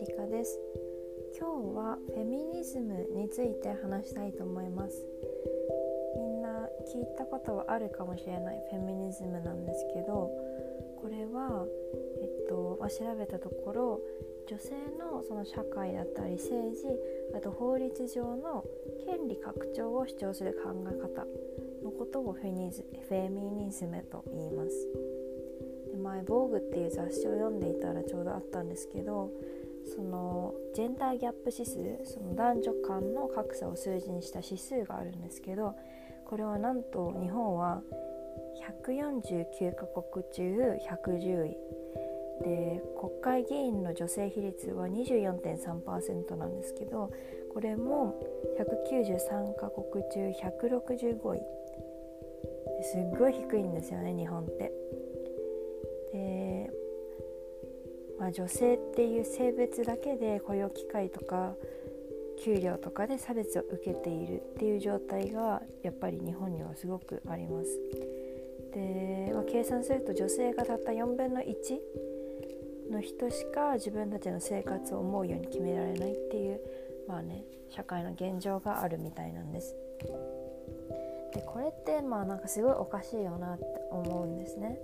リカです。今日はフェミニズムについて話したいと思います。みんな聞いたことはあるかもしれないフェミニズムなんですけどこれはえっと、ま、調べたところ女性のその社会だったり政治あと法律上の権利拡張を主張する考え方のことをフェニズフェミニズムと言います。で前「防具っていう雑誌を読んでいたらちょうどあったんですけどそのジェンダーギャップ指数その男女間の格差を数字にした指数があるんですけどこれはなんと日本は149カ国中110位で国会議員の女性比率は24.3%なんですけどこれも193カ国中165位すっごい低いんですよね日本って。まあ、女性っていう性別だけで雇用機会とか給料とかで差別を受けているっていう状態がやっぱり日本にはすごくあります。で、まあ、計算すると女性がたった4分の1の人しか自分たちの生活を思うように決められないっていうまあね社会の現状があるみたいなんです。でこれってまあなんかすごいおかしいよなって思うんですね。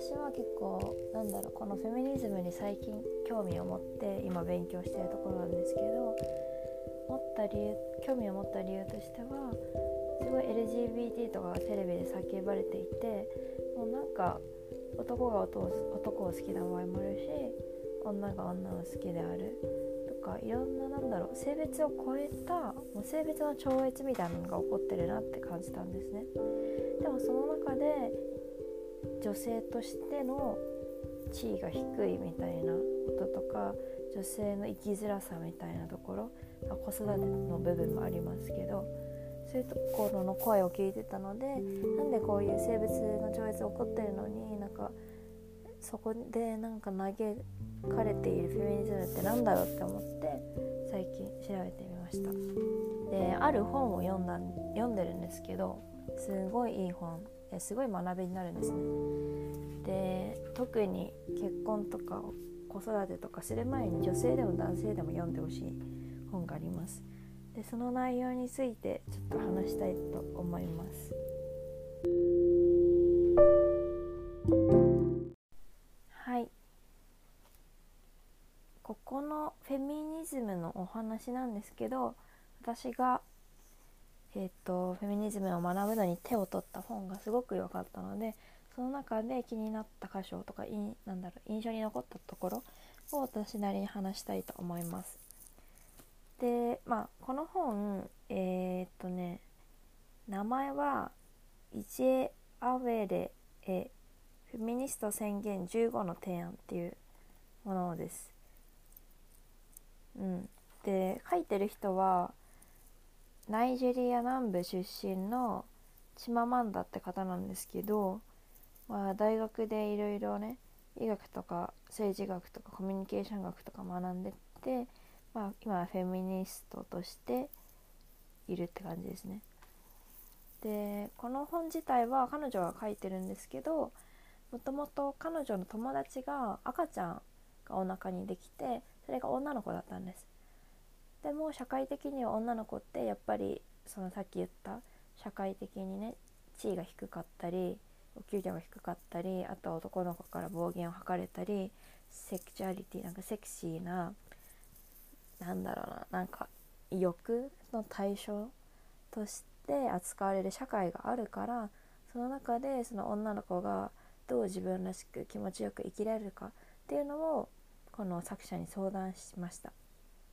私は結構なんだろうこのフェミニズムに最近興味を持って今勉強してるところなんですけど持った理由興味を持った理由としてはすごい LGBT とかがテレビで叫ばれていてもうなんか男が男を好きな場合もあるし女が女を好きであるとかいろんななんだろう性別を超えたもう性別の超越みたいなのが起こってるなって感じたんですね。でもその中で女性としての地位が低いみたいなこととか女性の生きづらさみたいなところ、まあ、子育ての部分もありますけどそういうところの声を聞いてたのでなんでこういう性別の超越起こってるのになんかそこでなんか嘆かれているフェミニズムって何だろうって思って最近調べてみました。である本を読んだ読んでるんですけどすごいいい本。すごい学びになるんですね。で特に結婚とか子育てとかする前に女性でも男性でも読んでほしい本があります。でその内容についてちょっと話したいと思います。はい。ここのフェミニズムのお話なんですけど私がえーと、フェミニズムを学ぶのに手を取った本がすごく良かったのでその中で気になった箇所とかいなんだろう印象に残ったところを私なりに話したいと思います。でまあこの本えー、っとね名前はイジェ・アウェレえフェミニスト宣言15の提案っていうものです。うん、で書いてる人はナイジェリア南部出身のチママンダって方なんですけど、まあ、大学でいろいろね医学とか政治学とかコミュニケーション学とか学んでて、まあ、今はフェミニストとしているって感じですね。でこの本自体は彼女が書いてるんですけどもともと彼女の友達が赤ちゃんがお腹にできてそれが女の子だったんです。でも社会的には女の子ってやっぱりそのさっき言った社会的にね地位が低かったりお給料が低かったりあとは男の子から暴言を吐かれたりセクチュアリティなんかセクシーななんだろうななんか欲の対象として扱われる社会があるからその中でその女の子がどう自分らしく気持ちよく生きられるかっていうのをこの作者に相談しました。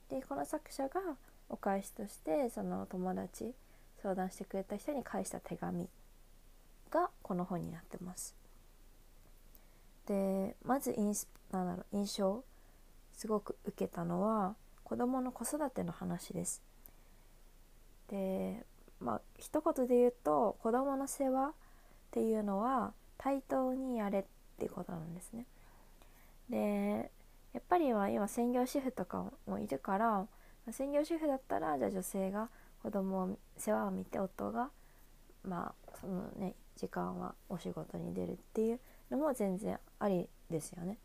でこの作者がお返しとしてその友達相談してくれた人に返した手紙がこの本になってます。でまずインスなんだろう印象すごく受けたのは子どもの子育ての話です。でまあ一言で言うと子どもの世話っていうのは対等にやれっていうことなんですね。でやっぱりは今専業主婦とかもいるから専業主婦だったらじゃあ女性が子供を世話を見て夫がまあそのね時間はお仕事に出るっていうのも全然ありですよね。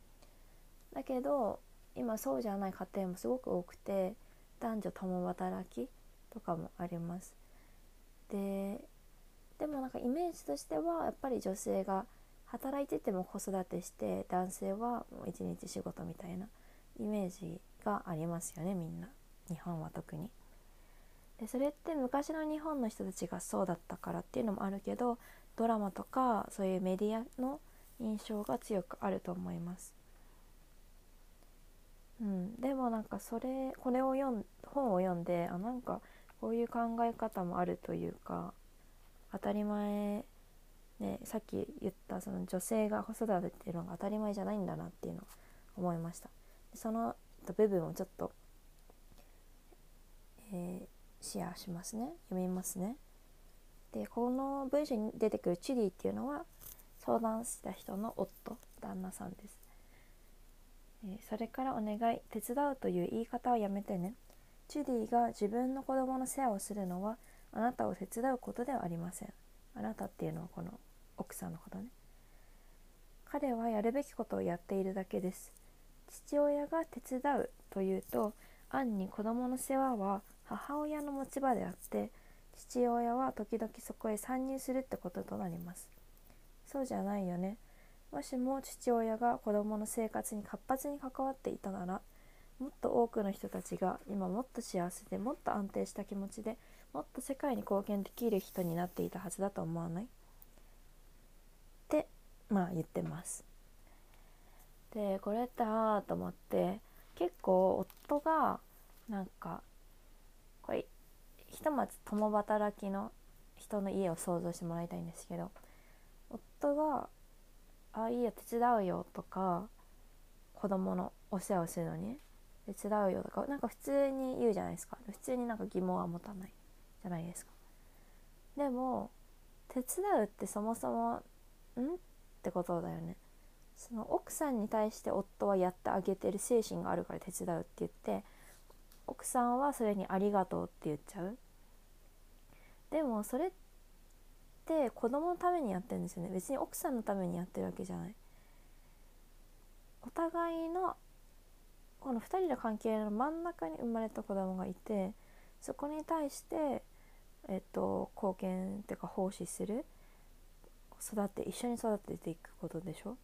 だけど今そうじゃない家庭もすごく多くて男女共働きとかもありますででもなんかイメージとしてはやっぱり女性が働いてても子育てして男性はもう一日仕事みたいなイメージがありますよねみんな日本は特に。でそれって昔の日本の人たちがそうだったからっていうのもあるけどドラマとかそういうメディアの印象が強くあると思います。うん、でもなんかそれこれを読ん本を読んであなんかこういう考え方もあるというか当たり前ねさっき言ったその女性が子育てっていうのが当たり前じゃないんだなっていうのを思いました。その部分をちょっと、えー、シェアしますね。読みますね。でこの文章に出てくるチュリーっていうのは相談した人の夫旦那さんです、えー、それからお願い手伝うという言い方はやめてね。チュリーが自分の子供の世話をするのはあなたを手伝うことではありません。あなたっていうのはこの奥さんのことね。彼はやるべきことをやっているだけです。父親が手伝うというと暗に子供の世話は母親の持ち場であって父親は時々そこへ参入するってこととなります。そうじゃないよね。もしも父親が子供の生活に活発に関わっていたならもっと多くの人たちが今もっと幸せでもっと安定した気持ちでもっと世界に貢献できる人になっていたはずだと思わない？ってまあ言ってます。でこれってああと思って結構夫がなんかこれひとまず共働きの人の家を想像してもらいたいんですけど夫が「ああいいよ手伝うよ」とか子供のお世話をするのに手伝うよとかなんか普通に言うじゃないですか。普通になんか疑問は持たないじゃないですか。でも手伝うってそもそもん？ってことだよね。その奥さんに対して夫はやってあげてる精神があるから手伝うって言って奥さんはそれにありがとうって言っちゃう。でもそれって子供のためにやってるんですよね。別に奥さんのためにやってるわけじゃない。お互いのこの2人の関係の真ん中に生まれた子供がいてそこに対して、えっと、貢献っていうか奉仕する。育って一緒に育てていくことでしょ？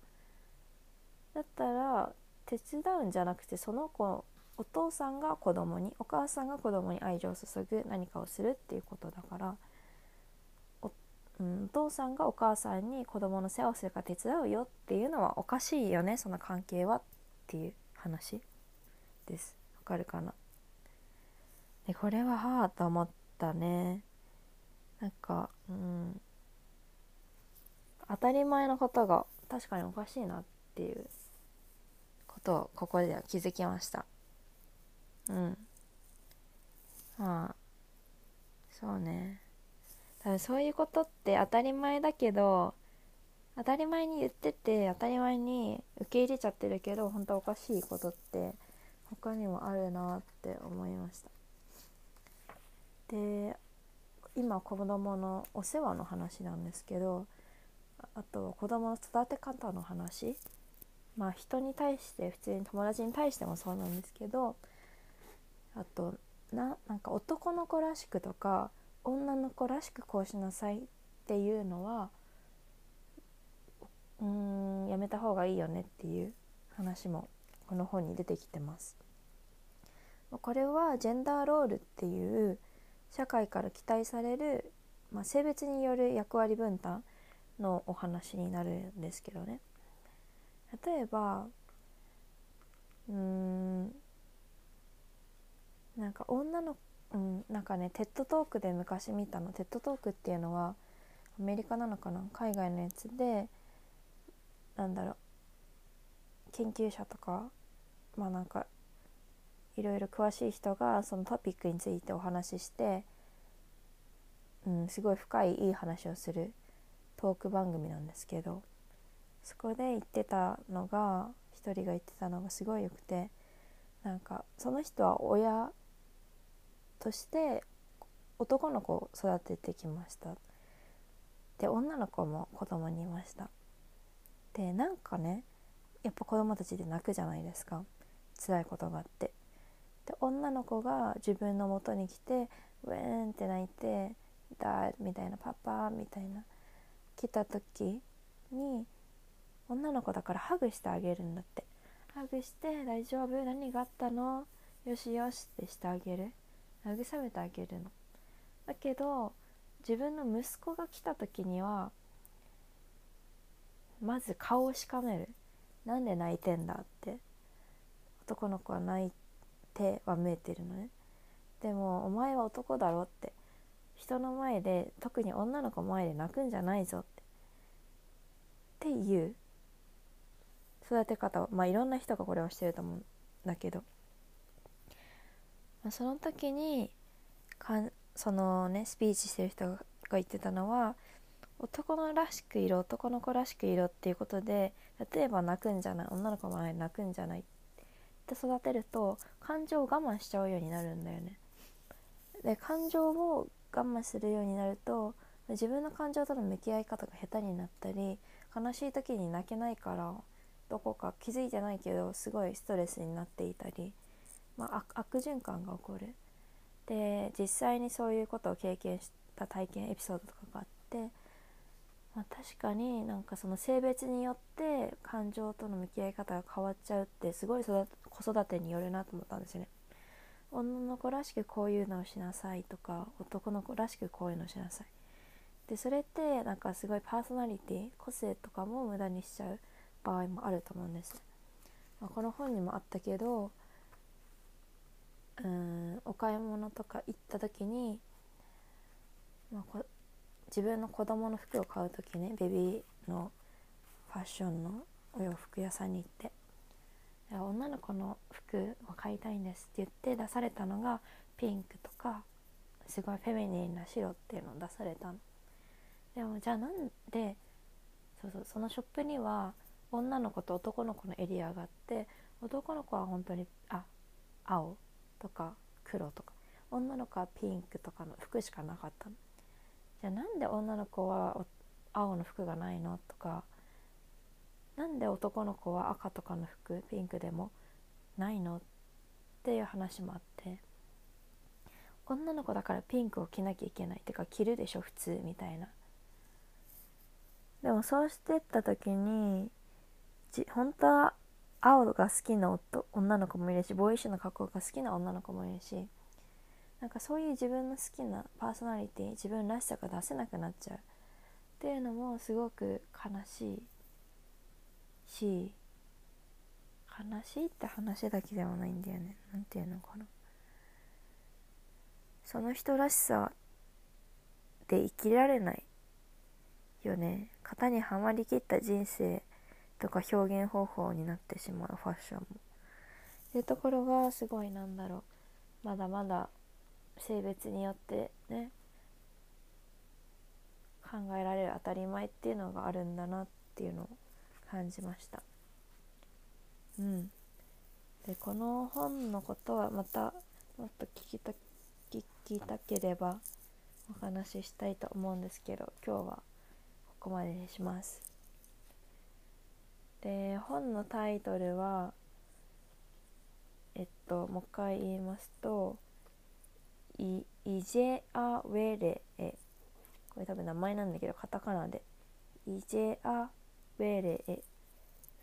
だったら手伝うんじゃなくてその子お父さんが子供にお母さんが子供に愛情を注ぐ何かをするっていうことだからお,、うん、お父さんがお母さんに子供の世話をするか手伝うよっていうのはおかしいよねその関係はっていう話。です。わかるかな？でこれははあと思ったね。なんかうん当たり前のことが確かにおかしいなっていうことをここでは気づきました。うん。まあそうね。多分そういうことって当たり前だけど当たり前に言ってて当たり前に受け入れちゃってるけど本当おかしいことって他にもあるなって思いました。で今子供のお世話の話なんですけどあと子供の育て方の話まあ人に対して普通に友達に対してもそうなんですけどあとななんか男の子らしくとか女の子らしくこうしなさいっていうのはうんやめた方がいいよねっていう話もこの本に出てきてます。これはジェンダーロールっていう社会から期待される、まあ、性別による役割分担のお話になるんですけどね。例えばうーんなんか女のうんなんかね TED Talk で昔見たの。 TED Talk っていうのはアメリカなのかな？海外のやつでなんだろう研究者とかまあなんかいろいろ詳しい人がそのトピックについてお話しして、うん、すごい深いいい話をするトーク番組なんですけどそこで言ってたのが一人が言ってたのがすごいよくてなんかその人は親として男の子を育ててきました。で女の子も子供にいました。でなんかねやっぱ子供たちで泣くじゃないですか。辛いことがあって。で女の子が自分の元に来てウェーンって泣いて「だ」みたいな「パパ」みたいな。来た時に女の子だからハグしてあげるんだって。ハグして「大丈夫？何があったの？よしよし」ってしてあげる。慰めてあげるの。だけど自分の息子が来た時にはまず顔をしかめる。なんで泣いてんだって。男の子は泣いては見えてるのね。でもお前は男だろって。人の前で特に女の子前で泣くんじゃないぞって。っていう育て方をまあいろんな人がこれをしてると思うんだけど、まあ、その時にかんそのねスピーチしてる人が言ってたのは男のらしくいろ男の子らしくいろっていうことで例えば泣くんじゃない女の子前で泣くんじゃない。って育てると感情を我慢しちゃうようになるんだよね。で感情を我慢するようになると自分の感情との向き合い方が下手になったり悲しい時に泣けないからどこか気づいてないけどすごいストレスになっていたり、まあ、悪循環が起こるで実際にそういうことを経験した体験エピソードとかがあって、まあ、確かになんかその性別によって感情との向き合い方が変わっちゃうってすごい子育てによるなと思ったんですよね。女の子らしくこういうのをしなさいとか男の子らしくこういうのをしなさい。でそれってなんかすごいパーソナリティ個性とかも無駄にしちゃう場合もあると思うんです、まあ、この本にもあったけどうんお買い物とか行った時に、まあ、自分の子供の服を買う時ねベビーのファッションのお洋服屋さんに行って「女の子の服を買いたいんです」って言って出されたのがピンクとかすごいフェミニンな白っていうのを出されたの。でもじゃあなんでそうそうそのショップには女の子と男の子のエリアがあって男の子は本当にあ青とか黒とか女の子はピンクとかの服しかなかったの。じゃあなんで女の子は青の服がないのとかなんで男の子は赤とかの服ピンクでもないの？っていう話もあって女の子だからピンクを着なきゃいけないってか着るでしょ？普通みたいな。でもそうしてった時にじ本当は青が好きな女の子もいるしボーイッシュな格好が好きな女の子もいるしなんかそういう自分の好きなパーソナリティ自分らしさが出せなくなっちゃうっていうのもすごく悲しい。し悲しいって話だけではないんだよね。何て言うのかな。その人らしさで生きられないよね。型にはまりきった人生とか表現方法になってしまうファッションも。っていうところがすごいなんだろう。まだまだ性別によってね考えられる当たり前っていうのがあるんだなっていうのを感じました。うん。でこの本のことはまたもっと聞きた聞きたければお話ししたいと思うんですけど今日はここまでにします。で本のタイトルはえっともう一回言いますと「イイジェアウェレエ」これ多分名前なんだけどカタカナで「イジェアウェレエ」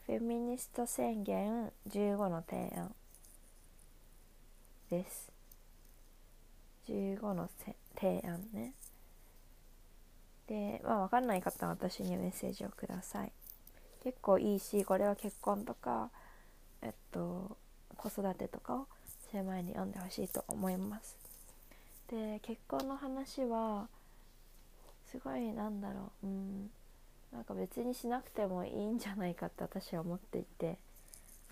フェミニスト宣言15の提案。です。15の提案ね。でまあ分かんない方は私にメッセージをください。結構いいしこれは結婚とかえっと子育てとかをする前に読んでほしいと思います。で結婚の話はすごいなんだろう。うん。なんか別にしなくてもいいんじゃないかって私は思っていて、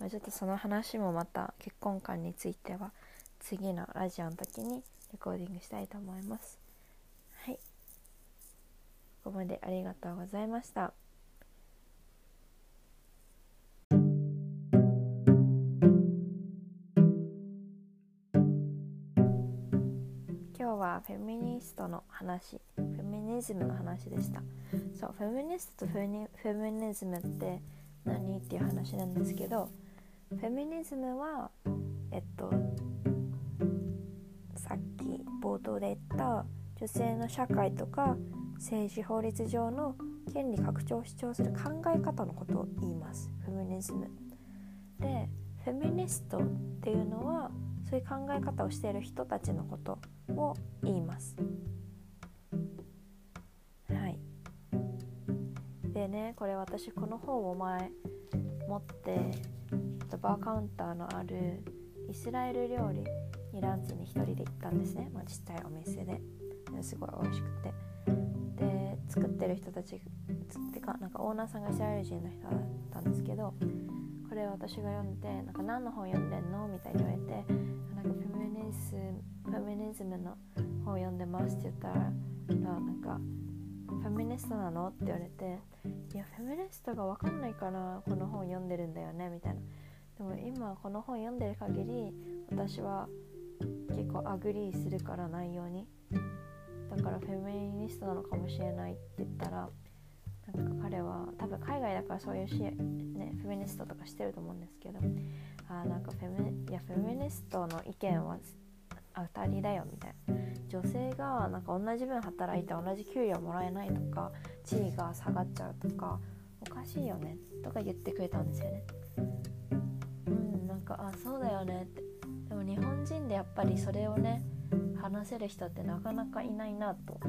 まあ、ちょっとその話もまた結婚観については次のラジオの時にレコーディングしたいと思います。はい。ここまでありがとうございました。今日はフェミニストの話。ニズムの話でした。そうフェミニストとフェミニズムって何っていう話なんですけどフェミニズムはえっとさっき冒頭で言った女性の社会とか政治法律上の権利拡張を主張する考え方のことを言います。フェミニズム。でフェミニストっていうのはそういう考え方をしている人たちのことを言います。でねこれ私この本を前持ってバーカウンターのあるイスラエル料理にランチに1人で行ったんですね、まあ、ちっちゃいお店で。すごい美味しくて。で作ってる人たちってかなんかオーナーさんがイスラエル人の人だったんですけどこれ私が読んでなんか何の本読んでんのみたいに言われてなんかフェミニズフェミニズムの本を読んでますって言ったらなんかフェミニストなの？って言われていやフェミニストが分かんないからこの本読んでるんだよねみたいな。でも今この本読んでる限り私は結構 agree するから内容に。だからフェミニストなのかもしれないって言ったらなんか彼は多分海外だからそういうし、ね、フェミニストとかしてると思うんですけどあなんかフェミいやフェミニストの意見は当たりだよみたいな。女性がなんか同じ分働いて同じ給料もらえないとか地位が下がっちゃうとかおかしいよねとか言ってくれたんですよね。うんなんかあそうだよねって。でも日本人でやっぱりそれをね話せる人ってなかなかいないなと。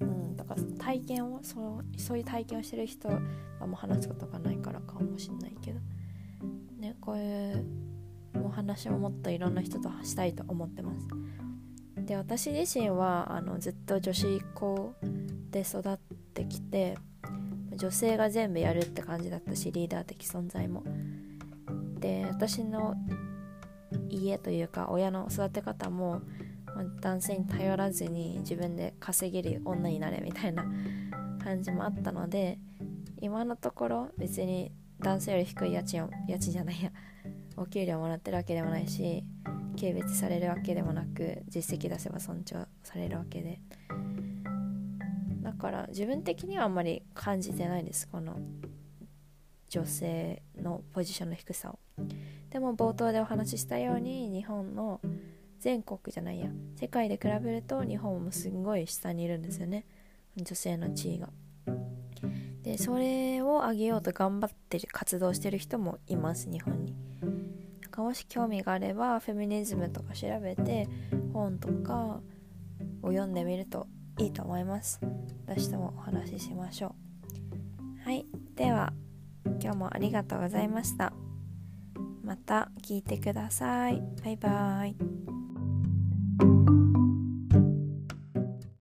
うんだから体験をそうそういう体験をしてる人はもう話すことがないからかもしんないけど。ねこういうお話をもっといろんな人としたいと思ってます。で私自身はあのずっと女子校で育ってきて女性が全部やるって感じだったしリーダー的存在も。で私の家というか親の育て方も、男性に頼らずに自分で稼げる女になれみたいな感じもあったので今のところ別に男性より低い家賃を家賃じゃないやお給料もらってるわけでもないし軽蔑されるわけでもなく実績出せば尊重されるわけで。だから自分的にはあんまり感じてないですこの女性のポジションの低さを。でも冒頭でお話ししたように日本の全国じゃないや世界で比べると日本もすんごい下にいるんですよね。女性の地位が。でそれを上げようと頑張ってる活動してる人もいます日本に。かもし興味があればフェミニズムとか調べて本とかを読んでみるといいと思います。私ともお話ししましょう。はい。では今日もありがとうございました。また聞いてください。バイバーイ。